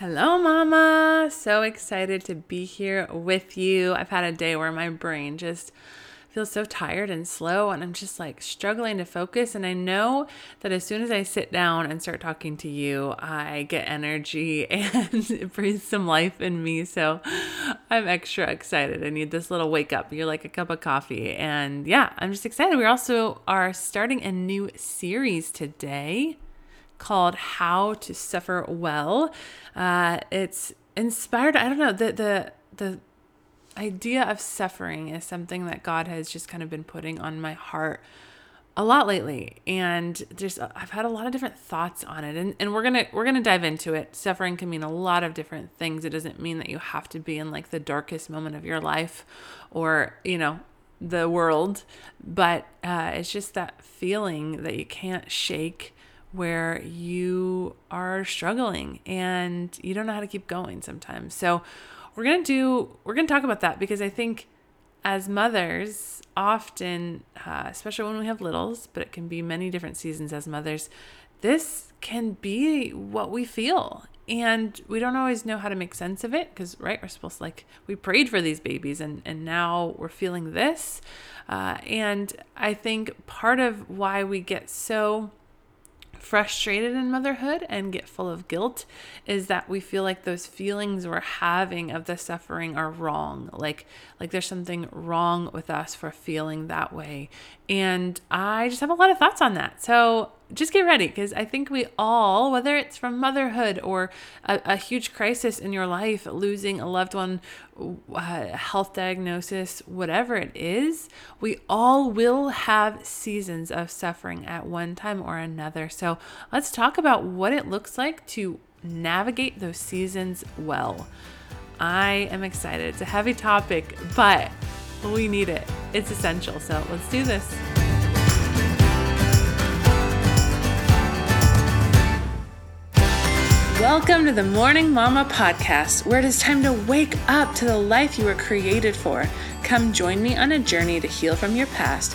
Hello, Mama. So excited to be here with you. I've had a day where my brain just feels so tired and slow, and I'm just like struggling to focus. And I know that as soon as I sit down and start talking to you, I get energy and it breathes some life in me. So I'm extra excited. I need this little wake up. You're like a cup of coffee. And yeah, I'm just excited. We also are starting a new series today called How to Suffer Well. Uh, it's inspired, I don't know, the, the, the idea of suffering is something that God has just kind of been putting on my heart a lot lately and just I've had a lot of different thoughts on it and, and we're gonna we're gonna dive into it. Suffering can mean a lot of different things. It doesn't mean that you have to be in like the darkest moment of your life or, you know, the world, but uh, it's just that feeling that you can't shake where you are struggling and you don't know how to keep going sometimes. So, we're going to do, we're going to talk about that because I think as mothers, often, uh, especially when we have littles, but it can be many different seasons as mothers, this can be what we feel. And we don't always know how to make sense of it because, right, we're supposed to like, we prayed for these babies and, and now we're feeling this. Uh, and I think part of why we get so frustrated in motherhood and get full of guilt is that we feel like those feelings we're having of the suffering are wrong like like there's something wrong with us for feeling that way. And i just have a lot of thoughts on that. So just get ready because I think we all, whether it's from motherhood or a, a huge crisis in your life, losing a loved one, uh, health diagnosis, whatever it is, we all will have seasons of suffering at one time or another. So let's talk about what it looks like to navigate those seasons well. I am excited. It's a heavy topic, but we need it. It's essential. So let's do this. Welcome to the Morning Mama podcast, where it is time to wake up to the life you were created for. Come join me on a journey to heal from your past,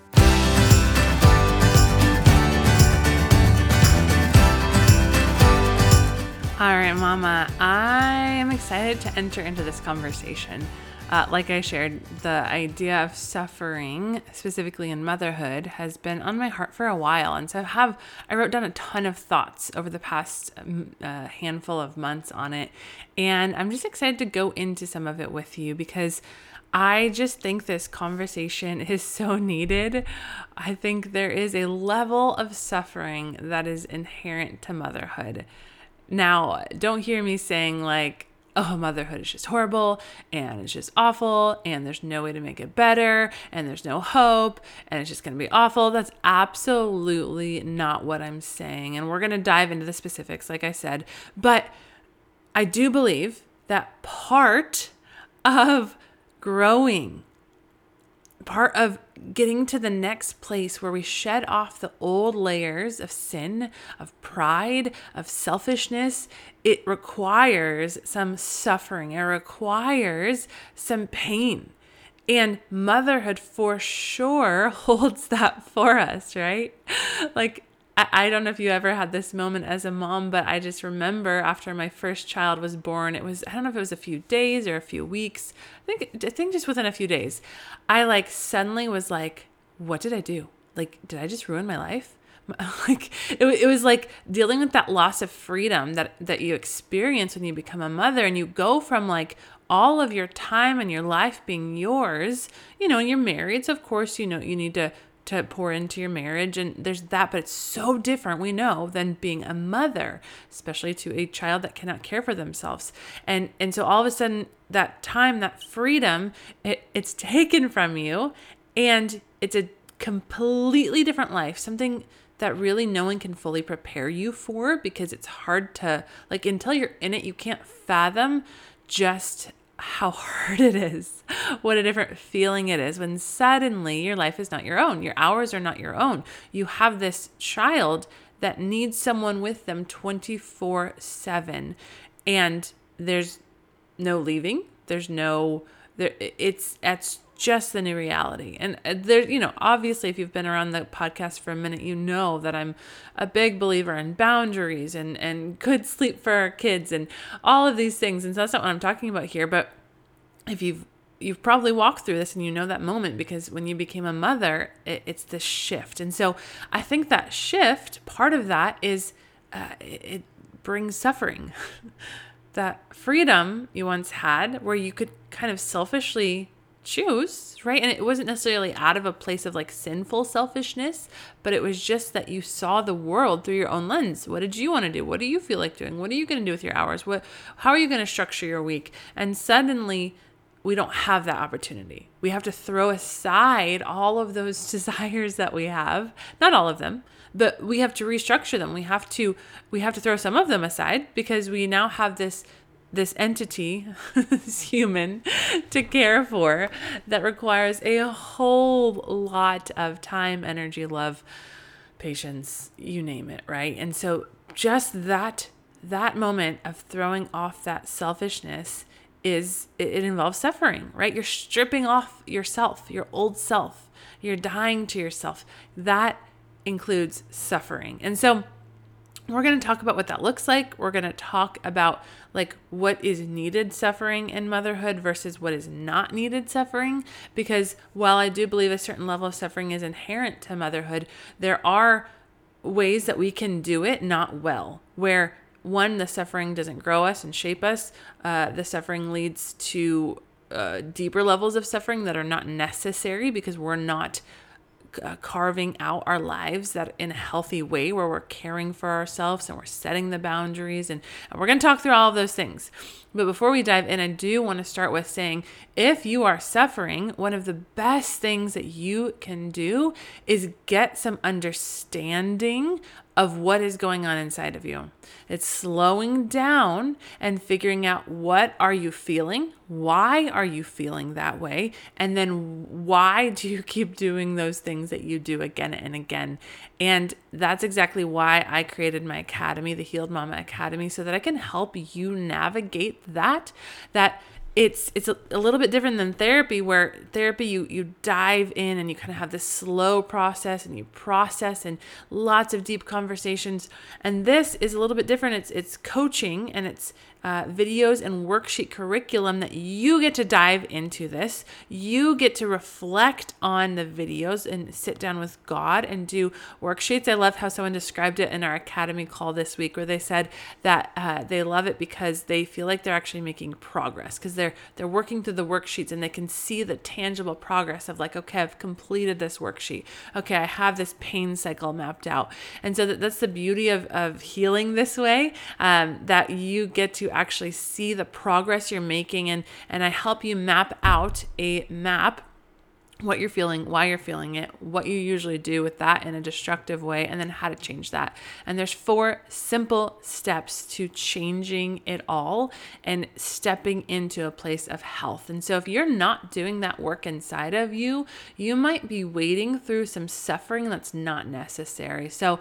All right, Mama, I am excited to enter into this conversation. Uh, like I shared, the idea of suffering, specifically in motherhood, has been on my heart for a while. And so I have, I wrote down a ton of thoughts over the past um, uh, handful of months on it. And I'm just excited to go into some of it with you because I just think this conversation is so needed. I think there is a level of suffering that is inherent to motherhood. Now, don't hear me saying, like, oh, motherhood is just horrible and it's just awful and there's no way to make it better and there's no hope and it's just going to be awful. That's absolutely not what I'm saying. And we're going to dive into the specifics, like I said. But I do believe that part of growing part of getting to the next place where we shed off the old layers of sin, of pride, of selfishness, it requires some suffering. It requires some pain. And motherhood for sure holds that for us, right? Like I, don't know if you ever had this moment as a mom, but I just remember after my first child was born, it was I don't know if it was a few days or a few weeks. I think I think just within a few days, I like suddenly was like, what did I do? Like, did I just ruin my life? like it, it was like dealing with that loss of freedom that that you experience when you become a mother and you go from like all of your time and your life being yours you know and you're married so of course you know you need to to pour into your marriage and there's that but it's so different we know than being a mother especially to a child that cannot care for themselves. And and so all of a sudden that time that freedom it, it's taken from you and it's a completely different life something that really no one can fully prepare you for because it's hard to like until you're in it you can't fathom just how hard it is, what a different feeling it is when suddenly your life is not your own. Your hours are not your own. You have this child that needs someone with them 24 7. And there's no leaving, there's no, there, it's, that's just the new reality. And uh, there, you know, obviously, if you've been around the podcast for a minute, you know that I'm a big believer in boundaries and and good sleep for our kids and all of these things. And so that's not what I'm talking about here. But if you've you've probably walked through this and you know that moment because when you became a mother, it, it's this shift. And so I think that shift, part of that is uh, it, it brings suffering. that freedom you once had, where you could kind of selfishly choose, right? And it wasn't necessarily out of a place of like sinful selfishness, but it was just that you saw the world through your own lens. What did you want to do? What do you feel like doing? What are you going to do with your hours? What how are you going to structure your week? And suddenly we don't have that opportunity. We have to throw aside all of those desires that we have, not all of them, but we have to restructure them. We have to we have to throw some of them aside because we now have this this entity, this human, to care for that requires a whole lot of time, energy, love, patience, you name it, right? And so just that that moment of throwing off that selfishness is it, involves suffering, right? You're stripping off yourself, your old self. You're dying to yourself. That includes suffering. And so we're going to talk about what that looks like. We're going to talk about like what is needed suffering in motherhood versus what is not needed suffering because while I do believe a certain level of suffering is inherent to motherhood, there are ways that we can do it not well where one the suffering doesn't grow us and shape us. Uh, the suffering leads to uh, deeper levels of suffering that are not necessary because we're not uh, carving out our lives that in a healthy way where we're caring for ourselves and we're setting the boundaries and, and we're going to talk through all of those things. But before we dive in i do want to start with saying if you are suffering one of the best things that you can do is get some understanding of what is going on inside of you. It's slowing down and figuring out what are you feeling? Why are you feeling that way? And then why do you keep doing those things that you do again and again? And that's exactly why I created my academy, the Healed Mama Academy, so that I can help you navigate that that it's it's a, a, little bit different than therapy where therapy you you dive in and you kind of have this slow process and you process and lots of deep conversations. And this is a little bit different. It's it's coaching and it's uh, videos and worksheet curriculum that you get to dive into this. You get to reflect on the videos and sit down with God and do worksheets. I love how someone described it in our academy call this week, where they said that uh, they love it because they feel like they're actually making progress because they're they're working through the worksheets and they can see the tangible progress of like, okay, I've completed this worksheet. Okay, I have this pain cycle mapped out, and so that, that's the beauty of of healing this way. Um, that you get to actually see the progress you're making and and I help you map out a map what you're feeling, why you're feeling it, what you usually do with that in a destructive way, and then how to change that. And there's four simple steps to changing it all and stepping into a place of health. And so if you're not doing that work inside of you, you might be wading through some suffering that's not necessary. So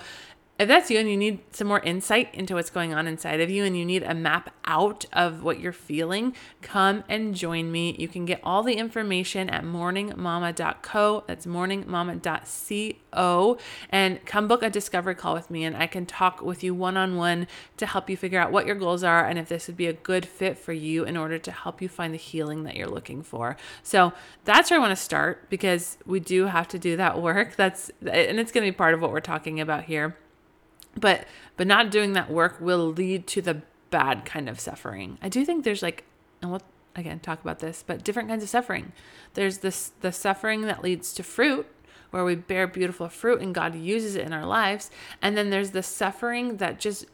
if that's you and you need some more insight into what's going on inside of you and you need a map out of what you're feeling, come and join me. You can get all the information at morningmama.co. That's morningmama.co. And come book a discovery call with me and I can talk with you one on one to help you figure out what your goals are and if this would be a good fit for you in order to help you find the healing that you're looking for. So that's where I want to start because we do have to do that work. That's and it's going to be part of what we're talking about here but but not doing that work will lead to the bad kind of suffering. I do think there's like and we'll again talk about this but different kinds of suffering. There's this the suffering that leads to fruit where we bear beautiful fruit and god uses it in our lives. And then there's the suffering that just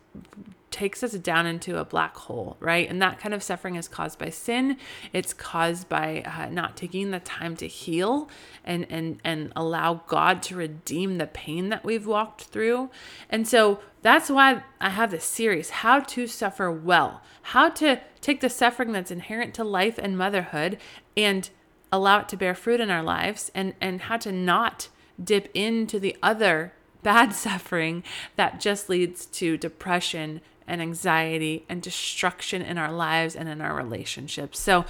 takes us down into a black hole, right? And that kind of suffering is caused by sin. It's caused by uh, not taking the time to heal and and and allow God to redeem the pain that we've walked through. And so that's why I have this series, How to Suffer Well, how to take the suffering that's inherent to life and motherhood and allow it to bear fruit in our lives and and how to not dip into the other bad suffering that just leads to depression and anxiety and destruction in our lives and in our relationships. So,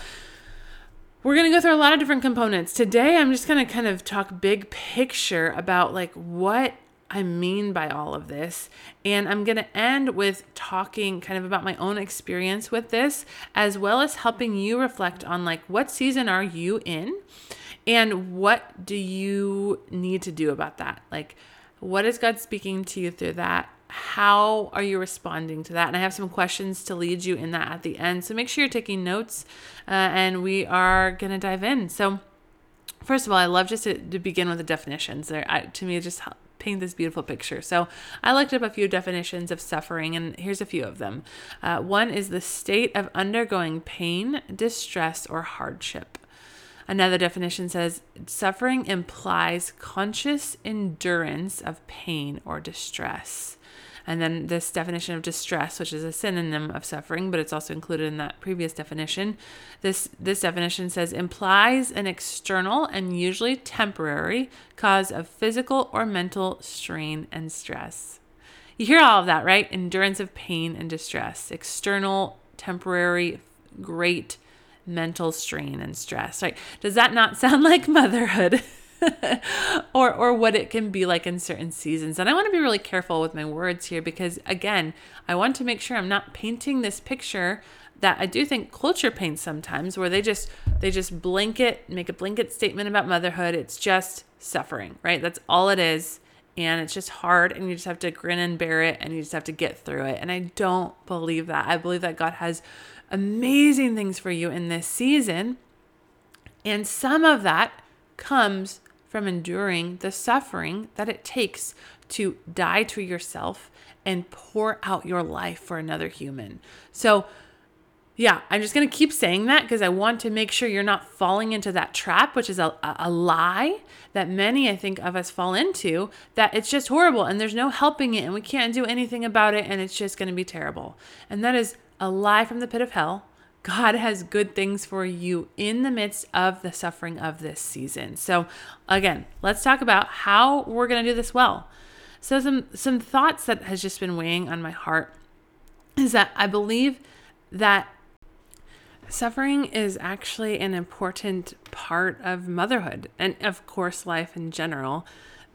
we're going to go through a lot of different components. Today, I'm just going to kind of talk big picture about like what I mean by all of this. And I'm going to end with talking kind of about my own experience with this, as well as helping you reflect on like what season are you in and what do you need to do about that? Like, what is God speaking to you through that? How are you responding to that? And I have some questions to lead you in that at the end. So make sure you're taking notes uh, and we are going to dive in. So, first of all, I love just to, to begin with the definitions. There, I, to me, it just paint this beautiful picture. So I looked up a few definitions of suffering, and here's a few of them. Uh, one is the state of undergoing pain, distress, or hardship. Another definition says suffering implies conscious endurance of pain or distress. And then this definition of distress, which is a synonym of suffering, but it's also included in that previous definition. This this definition says implies an external and usually temporary cause of physical or mental strain and stress. You hear all of that, right? Endurance of pain and distress, external, temporary, great mental strain and stress, right? Does that not sound like motherhood? or or what it can be like in certain seasons. And I want to be really careful with my words here because again, I want to make sure I'm not painting this picture that I do think culture paints sometimes where they just they just blanket make a blanket statement about motherhood. It's just suffering, right? That's all it is. And it's just hard, and you just have to grin and bear it, and you just have to get through it. And I don't believe that. I believe that God has amazing things for you in this season. And some of that comes from enduring the suffering that it takes to die to yourself and pour out your life for another human. So, yeah, I'm just going to keep saying that because I want to make sure you're not falling into that trap, which is a, a lie that many, I think, of us fall into, that it's just horrible and there's no helping it and we can't do anything about it and it's just going to be terrible. And that is a lie from the pit of hell. God has good things for you in the midst of the suffering of this season. So, again, let's talk about how we're going to do this well. So, some some thoughts that has just been weighing on my heart is that I believe that suffering is actually an important part of motherhood and of course life in general.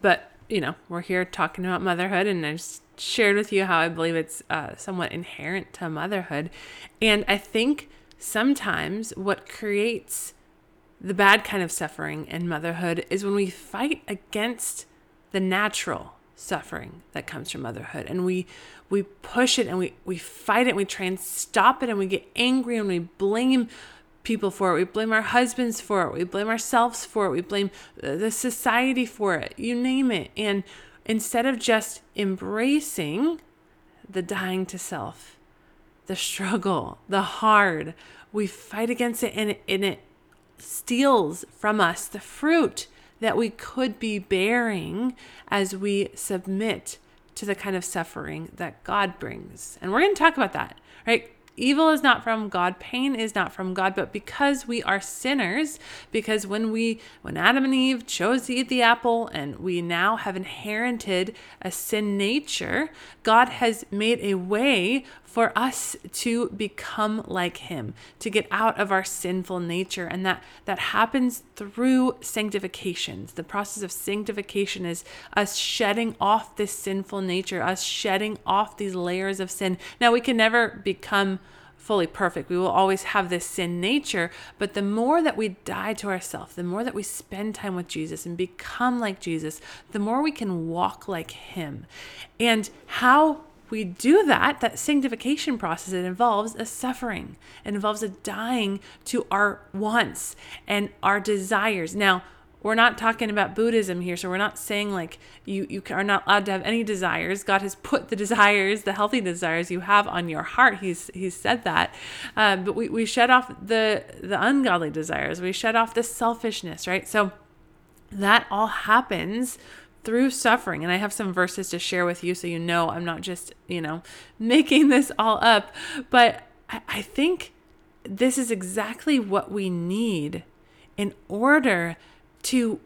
But, you know, we're here talking about motherhood and I just shared with you how I believe it's uh, somewhat inherent to motherhood. And I think sometimes what creates the bad kind of suffering in motherhood is when we fight against the natural suffering that comes from motherhood. And we we push it and we we fight it and we try and stop it and we get angry and we blame people for it. We blame our husbands for it. We blame ourselves for it. We blame the society for it. You name it. And instead of just embracing the dying to self, the struggle, the hard, we fight against it and it, and it steals from us the fruit that we could be bearing as we submit to the kind of suffering that God brings. And we're going to talk about that, right? Evil is not from God, pain is not from God, but because we are sinners, because when we when Adam and Eve chose to eat the apple and we now have inherited a sin nature, God has made a way for us to become like him, to get out of our sinful nature and that that happens through sanctification. The process of sanctification is us shedding off this sinful nature, us shedding off these layers of sin. Now we can never become fully perfect. We will always have this sin nature, but the more that we die to ourselves, the more that we spend time with Jesus and become like Jesus, the more we can walk like him. And how we do that, that sanctification process, it involves a suffering. It involves a dying to our wants and our desires. Now, we're not talking about Buddhism here. So we're not saying like you, you are not allowed to have any desires. God has put the desires, the healthy desires you have on your heart. He's, he's said that. Um, but we, we shut off the, the ungodly desires. We shut off the selfishness, right? So that all happens through suffering. And I have some verses to share with you so you know I'm not just, you know, making this all up. But I, think this is exactly what we need in order to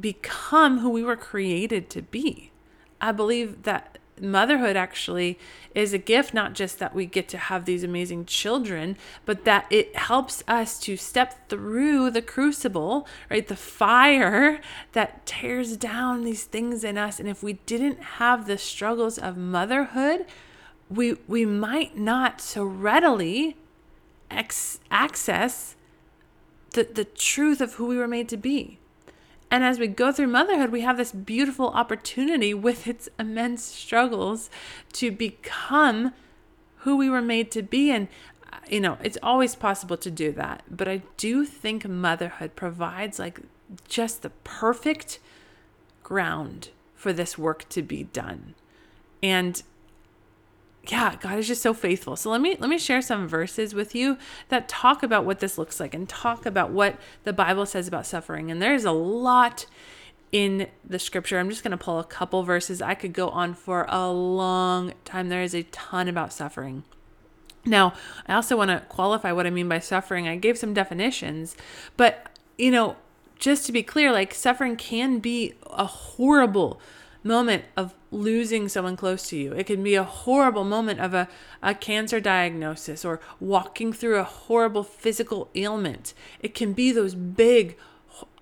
become who we were created to be. I believe that motherhood actually is a gift, not just that we get to have these amazing children, but that it helps us to step through the crucible, right? The fire that tears down these things in us. And if we didn't have the struggles of motherhood, we we might not so readily ex- access the, the truth of who we were made to be. And as we go through motherhood, we have this beautiful opportunity with its immense struggles to become who we were made to be. And, uh, you know, it's always possible to do that. But I do think motherhood provides like just the perfect ground for this work to be done. And yeah, God is just so faithful. So let me let me share some verses with you that talk about what this looks like and talk about what the Bible says about suffering. And there's a lot in the scripture. I'm just going to pull a couple verses. I could go on for a long time. There is a ton about suffering. Now, I also want to qualify what I mean by suffering. I gave some definitions, but you know, just to be clear, like suffering can be a horrible moment of losing someone close to you. It can be a horrible moment of a, a cancer diagnosis or walking through a horrible physical ailment. It can be those big,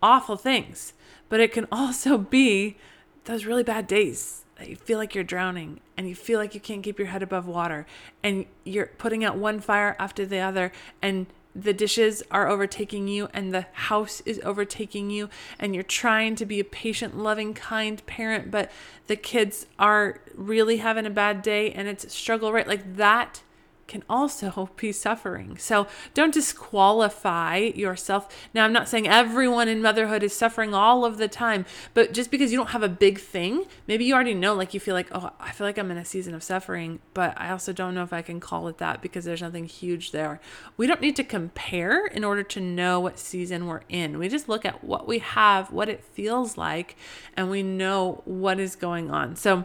awful things, but it can also be those really bad days that you feel like you're drowning and you feel like you can't keep your head above water and you're putting out one fire after the other and the dishes are overtaking you and the house is overtaking you and you're trying to be a patient loving kind parent but the kids are really having a bad day and it's a struggle right? Like that can also be suffering. So don't disqualify yourself. Now, I'm not saying everyone in motherhood is suffering all of the time, but just because you don't have a big thing, maybe you already know, like you feel like, oh, I feel like I'm in a season of suffering, but I also don't know if I can call it that because there's nothing huge there. We don't need to compare in order to know what season we're in. We just look at what we have, what it feels like, and we know what is going on. So,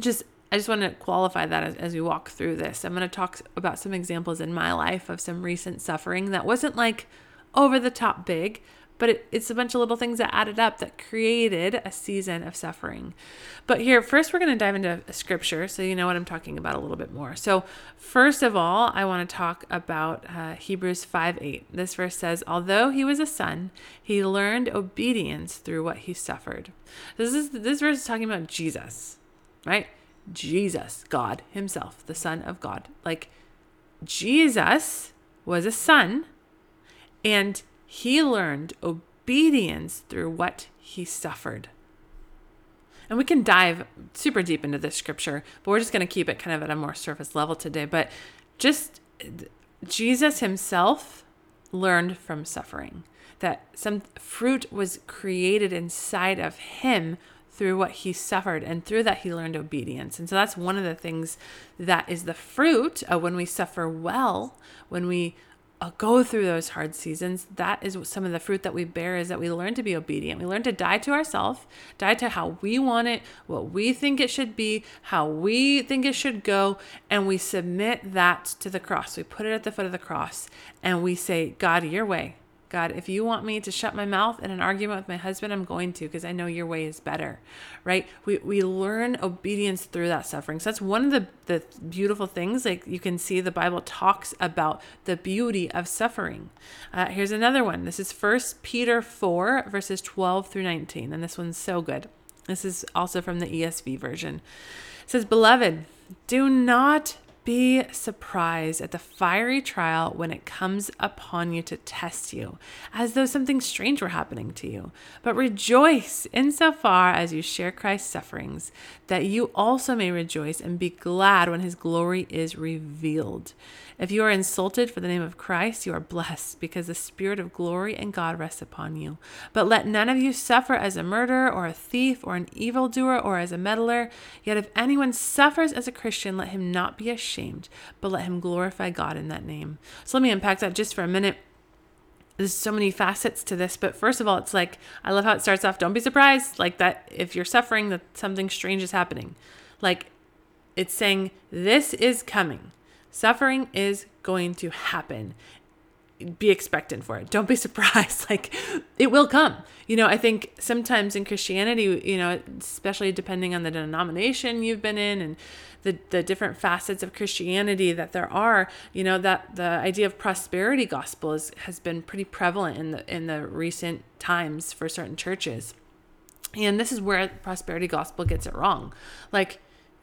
just I just want to qualify that as, as we walk through this. I'm going to talk about some examples in my life of some recent suffering that wasn't like over the top big, but it, it's a bunch of little things that added up that created a season of suffering. But here, first, we're going to dive into scripture so you know what I'm talking about a little bit more. So, first of all, I want to talk about uh, Hebrews 5 8. This verse says, Although he was a son, he learned obedience through what he suffered. This is this verse is talking about Jesus, right? Jesus, God Himself, the Son of God. Like Jesus was a son and he learned obedience through what he suffered. And we can dive super deep into this scripture, but we're just going to keep it kind of at a more surface level today. But just Jesus himself learned from suffering, that some fruit was created inside of him through what he suffered and through that he learned obedience. And so that's one of the things that is the fruit of when we suffer well when we uh, go through those hard seasons that is some of the fruit that we bear is that we learn to be obedient. We learn to die to ourselves die to how we want it what we think it should be how we think it should go and we submit that to the cross. We put it at the foot of the cross and we say god your way God, if you want me to shut my mouth in an argument with my husband, I'm going to because I know your way is better, right? We, we learn obedience through that suffering. So that's one of the, the beautiful things. Like you can see the Bible talks about the beauty of suffering. Uh, here's another one. This is First Peter 4, verses 12 through 19. And this one's so good. This is also from the ESV version. It says, Beloved, do not be surprised at the fiery trial when it comes upon you to test you, as though something strange were happening to you. But rejoice insofar as you share Christ's sufferings, that you also may rejoice and be glad when his glory is revealed. If you are insulted for the name of Christ, you are blessed, because the Spirit of glory and God rests upon you. But let none of you suffer as a murderer, or a thief, or an evildoer, or as a meddler. Yet if anyone suffers as a Christian, let him not be ashamed, but let him glorify God in that name. So let me unpack that just for a minute there's so many facets to this but first of all it's like i love how it starts off don't be surprised like that if you're suffering that something strange is happening like it's saying this is coming Suffering is going to happen. Be expectant for it. Don't be surprised. Like it will come. You know, I think sometimes in Christianity, you know, especially depending on the denomination you've been in and the, the different facets of Christianity that there are, you know, that the idea of prosperity gospel is, has been pretty prevalent in the in the recent times for certain churches. And this is where prosperity gospel gets it wrong. Like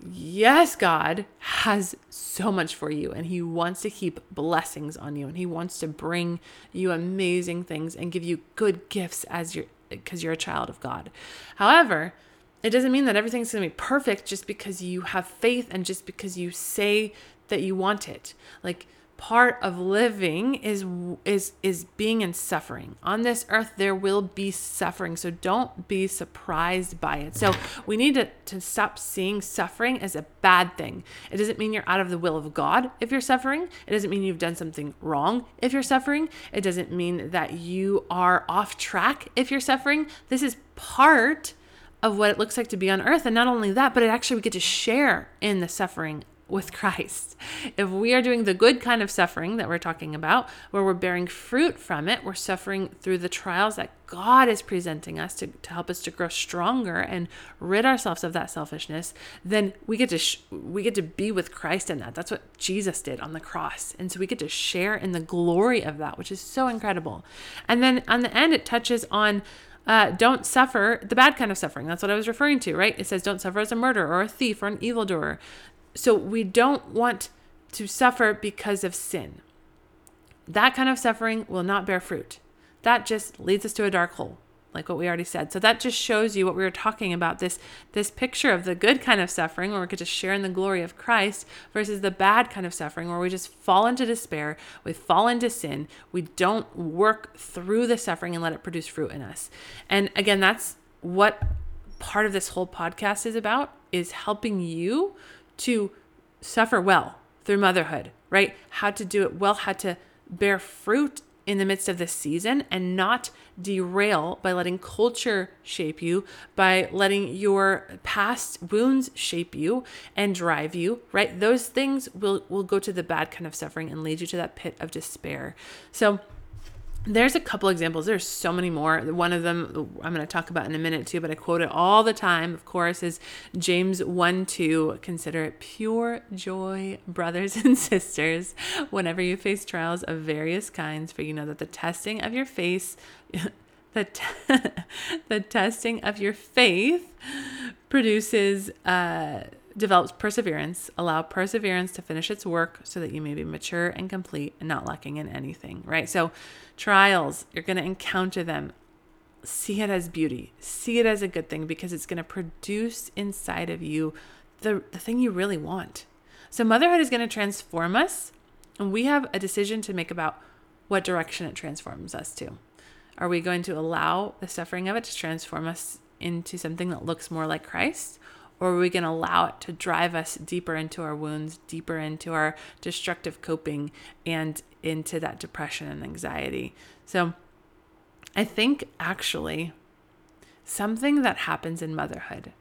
yes, God has so much for you and He wants to keep blessings on you and He wants to bring you amazing things and give you good gifts as you're because you're a child of God. However, it doesn't mean that everything's going to be perfect just because you have faith and just because you say that you want it. Like part of living is is is being in suffering. On this earth there will be suffering so don't be surprised by it. So we need to, to stop seeing suffering as a bad thing. It doesn't mean you're out of the will of god if you're suffering. It doesn't mean you've done something wrong if you're suffering. It doesn't mean that you are off track if you're suffering. This is part of what it looks like to be on earth and not only that but it actually we get to share in the suffering with Christ. If we are doing the good kind of suffering that we're talking about, where we're bearing fruit from it, we're suffering through the trials that God is presenting us to, to help us to grow stronger and rid ourselves of that selfishness, then we get to sh- we get to be with Christ in that. That's what Jesus did on the cross. And so we get to share in the glory of that, which is so incredible. And then on the end it touches on uh, don't suffer the bad kind of suffering. That's what I was referring to, right? It says, don't suffer as a murderer or a thief or an evildoer. So we don't want to suffer because of sin. That kind of suffering will not bear fruit. That just leads us to a dark hole, like what we already said. So that just shows you what we were talking about this this picture of the good kind of suffering where we get to share in the glory of Christ versus the bad kind of suffering where we just fall into despair, we fall into sin, we don't work through the suffering and let it produce fruit in us. And again, that's what part of this whole podcast is about is helping you to suffer well through motherhood, right? How to do it well, how to bear fruit in the midst of this season and not derail by letting culture shape you, by letting your past wounds shape you and drive you, right? Those things will will go to the bad kind of suffering and lead you to that pit of despair. So there's a couple examples. There's so many more. One of them I'm going to talk about in a minute too, but I quote it all the time, of course, is James 1 2. Consider it pure joy, brothers and sisters, whenever you face trials of various kinds, for you know that the testing of your face. The, t- the testing of your faith produces uh, develops perseverance. Allow perseverance to finish its work so that you may be mature and complete and not lacking in anything, right? So, trials, you're going to encounter them. See it as beauty, see it as a good thing because it's going to produce inside of you the, the thing you really want. So, motherhood is going to transform us, and we have a decision to make about what direction it transforms us to. Are we going to allow the suffering of it to transform us into something that looks more like Christ? Or are we going to allow it to drive us deeper into our wounds, deeper into our destructive coping, and into that depression and anxiety? So I think actually something that happens in motherhood,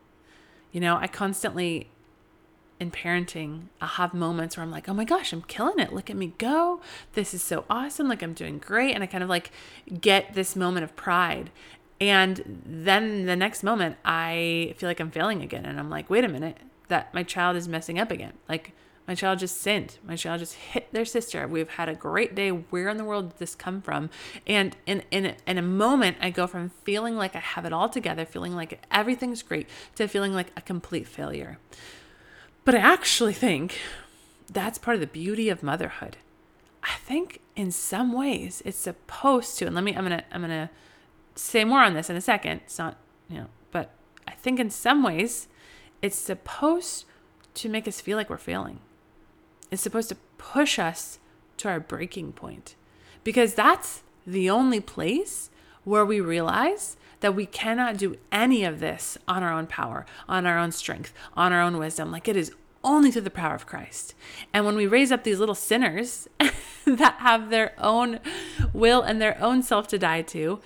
you know, I constantly in parenting, I'll have moments where I'm like, oh my gosh, I'm killing it. Look at me go. This is so awesome. Like I'm doing great. And I kind of like get this moment of pride. And then the next moment, I feel like I'm failing again. And I'm like, wait a minute, that my child is messing up again. Like, my child just sinned. My child just hit their sister. We've had a great day. Where in the world did this come from? And in, in, in a moment, I go from feeling like I have it all together, feeling like everything's great, to feeling like a complete failure. But I actually think that's part of the beauty of motherhood. I think in some ways it's supposed to, and let me, I'm to, I'm to say more on this in a second. It's not, you know, but I think in some ways it's supposed to make us feel like we're failing. It's supposed to push us to our breaking point because that's the only place where we realize that we cannot do any of this on our own power, on our own strength, on our own wisdom. Like it is only through the power of Christ. And when we raise up these little sinners that have their own will and their own self to die to,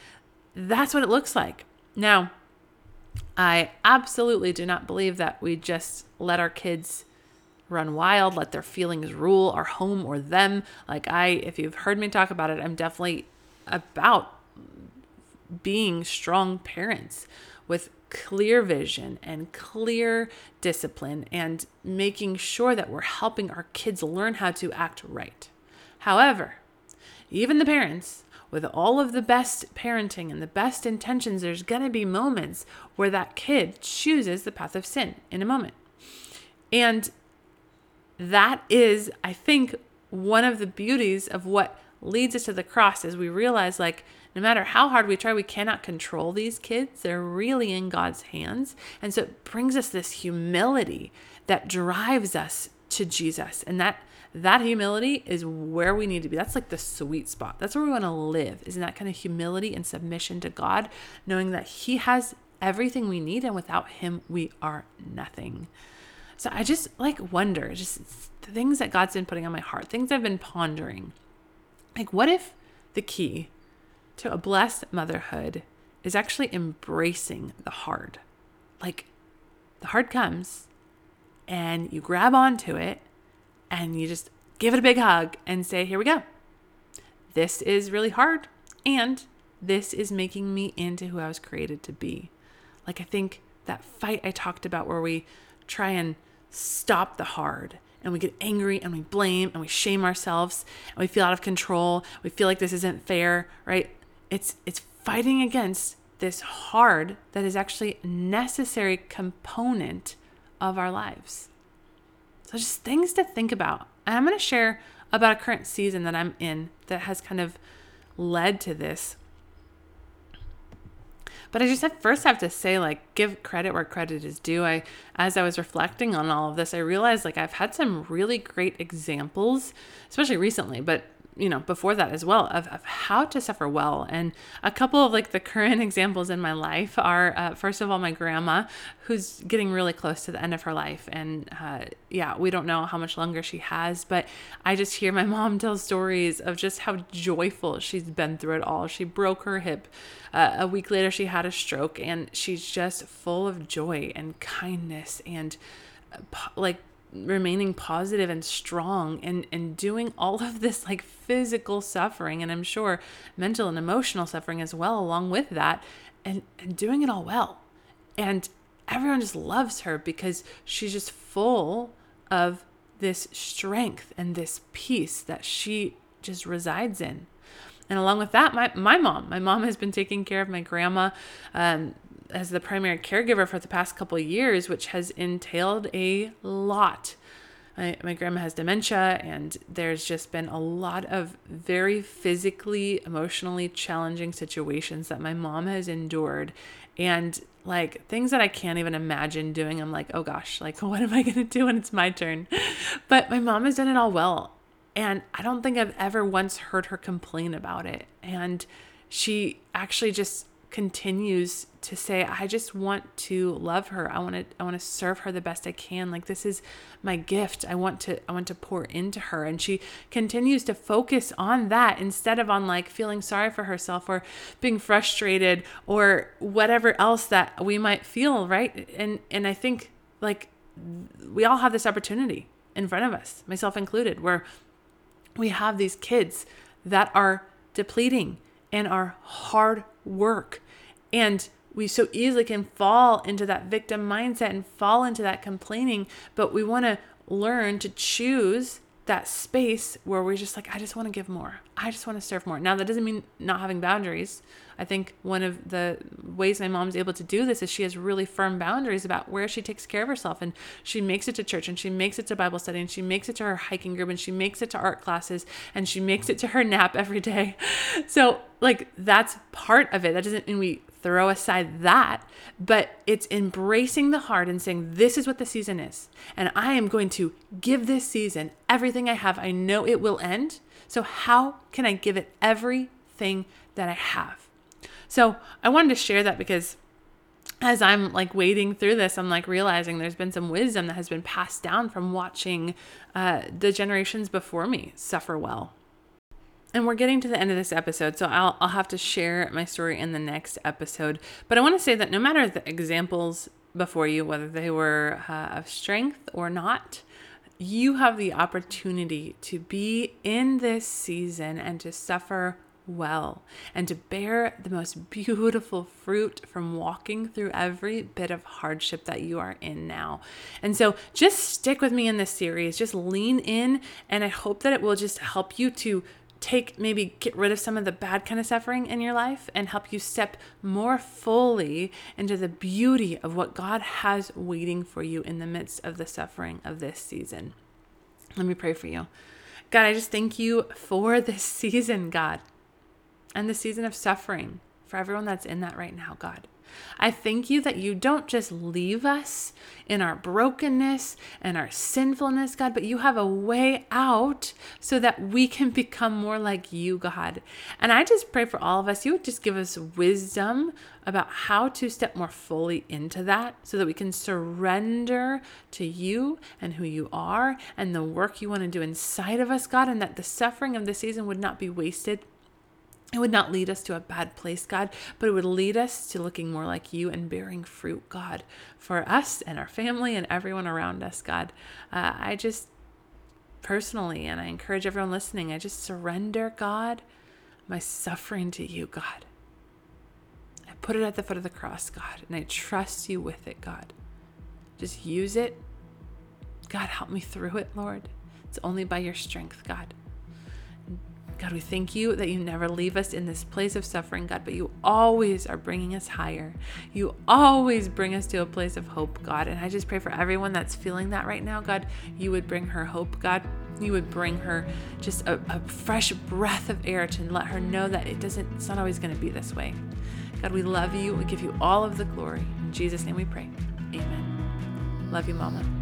that's what it looks like. Now, I absolutely do not believe that we just let our kids run wild, let their feelings rule our home or them. Like I, if you've heard me talk about it, I'm definitely about being strong parents with clear vision and clear discipline and making sure that we're helping our kids learn how to act right. However, even the parents, with all of the best parenting and the best intentions, there's going to be moments where that kid chooses the path of sin in a moment. And that is, I think, one of the beauties of what leads us to the cross is we realize like no matter how hard we try we cannot control these kids they're really in god's hands and so it brings us this humility that drives us to jesus and that that humility is where we need to be that's like the sweet spot that's where we want to live is in that kind of humility and submission to god knowing that he has everything we need and without him we are nothing so I just like wonder, just things that God's been putting on my heart, things I've been pondering. Like, what if the key to a blessed motherhood is actually embracing the hard? Like, the hard comes and you grab onto it and you just give it a big hug and say, Here we go. This is really hard. And this is making me into who I was created to be. Like, I think that fight I talked about where we try and stop the hard and we get angry and we blame and we shame ourselves and we feel out of control we feel like this isn't fair right it's it's fighting against this hard that is actually necessary component of our lives. So just things to think about. I'm going to share about a current season that i'm in that has kind of led to this. But I just at first have to say, like, give credit where credit is due. I, as I was reflecting on all of this, I realized like I've had some really great examples, especially recently, but you know before that as well of, of how to suffer well. And a couple of like the current examples in my life are uh, first of all my grandma who's getting really close to the end of her life. And uh, yeah we don't know how much longer she has but i just hear my mom tell stories of just how joyful she's been through it all. She broke her hip uh, a week later she had a stroke and she's just full of joy and kindness and uh, like remaining positive and strong and and doing all of this like physical suffering and I'm sure mental and emotional suffering as well along with that and and doing it all well. And everyone just loves her because she's just full of this strength and this peace that she just resides in. And along with that, my, my mom, my mom has been taking care of my grandma um, as the primary caregiver for the past couple years, which has entailed a lot. My, my grandma has dementia, and there's just been a lot of very physically, emotionally challenging situations that my mom has endured. And like things that I can't even imagine doing. I'm like, oh gosh, like what am I going to do when it's my turn? But my mom has done it all well. And I don't think I've ever once heard her complain about it. And she actually just continues to say i just want to love her. I want to i want to serve her the best i can. Like this is my gift. I want to i want to pour into her. And she continues to focus on that instead of on like feeling sorry for herself or being frustrated or whatever else that we might feel right? And and i think like we all have this opportunity in front of us myself included where we have these kids that are depleting and are hard work. And we so easily can fall into that victim mindset and fall into that complaining, but we want to learn to choose that space where we're just like, I just want to give more. I just want to serve more. Now, that doesn't mean not having boundaries. I think one of the ways my mom's able to do this is she has really firm boundaries about where she takes care of herself. And she makes it to church and she makes it to Bible study and she makes it to her hiking group and she makes it to art classes and she makes it to her nap every day. So, like, that's part of it. That doesn't mean we throw aside that, but it's embracing the heart and saying, This is what the season is. And I am going to give this season everything I have. I know it will end. So, how can I give it everything that I have? So, I wanted to share that because as I'm like wading through this, I'm like realizing there's been some wisdom that has been passed down from watching uh, the generations before me suffer well and we're getting to the end of this episode, so I'll, I'll have to share my story in the next episode. But I want to say that no matter the examples before you, whether they were uh, of strength or not, you have the opportunity to be in this season and to suffer well and to bear the most beautiful fruit from walking through every bit of hardship that you are in now. And so just stick with me in this series, just lean in, and I hope that it will just help you to take maybe get rid of some of the bad kind of suffering in your life and help you step more fully into the beauty of what God has waiting for you in the midst of the suffering of this season. Let me pray for you. God, I just thank you for this season, God, and the season of suffering for everyone that's in that right now, God. I thank you that you don't just leave us in our brokenness and our sinfulness, God, but you have a way out so that we can become more like you, God. And I just pray for all of us, you would just give us wisdom about how to step more fully into that so that we can surrender to you and who you are and the work you want to do inside of us, God, and that the suffering of the season would not be wasted it would not lead us to a bad place, God, but it would lead us to looking more like you and bearing fruit, God, for us and our family and everyone around us, God. Uh, I just personally, and I encourage everyone listening, I just surrender, God, my suffering to you, God. I put it at the foot of the cross, God, and I trust you with it, God. Just use it. God, help me through it, Lord. It's only by your strength, God. God, we thank you that you never leave us in this place of suffering, God, but you always are bringing us higher. You always bring us to a place of hope, God. And I just pray for everyone that's feeling that right now, God, you would bring her hope, God. You would bring her just a, a fresh breath of air to let her know that it doesn't, it's not always going to be this way. God, we love you. We give you all of the glory. In Jesus' name we pray. Amen. Love you, Mama.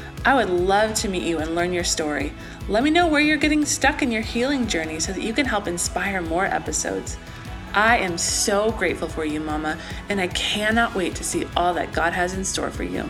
I would love to meet you and learn your story. Let me know where you're getting stuck in your healing journey so that you can help inspire more episodes. I am so grateful for you, Mama, and I cannot wait to see all that God has in store for you.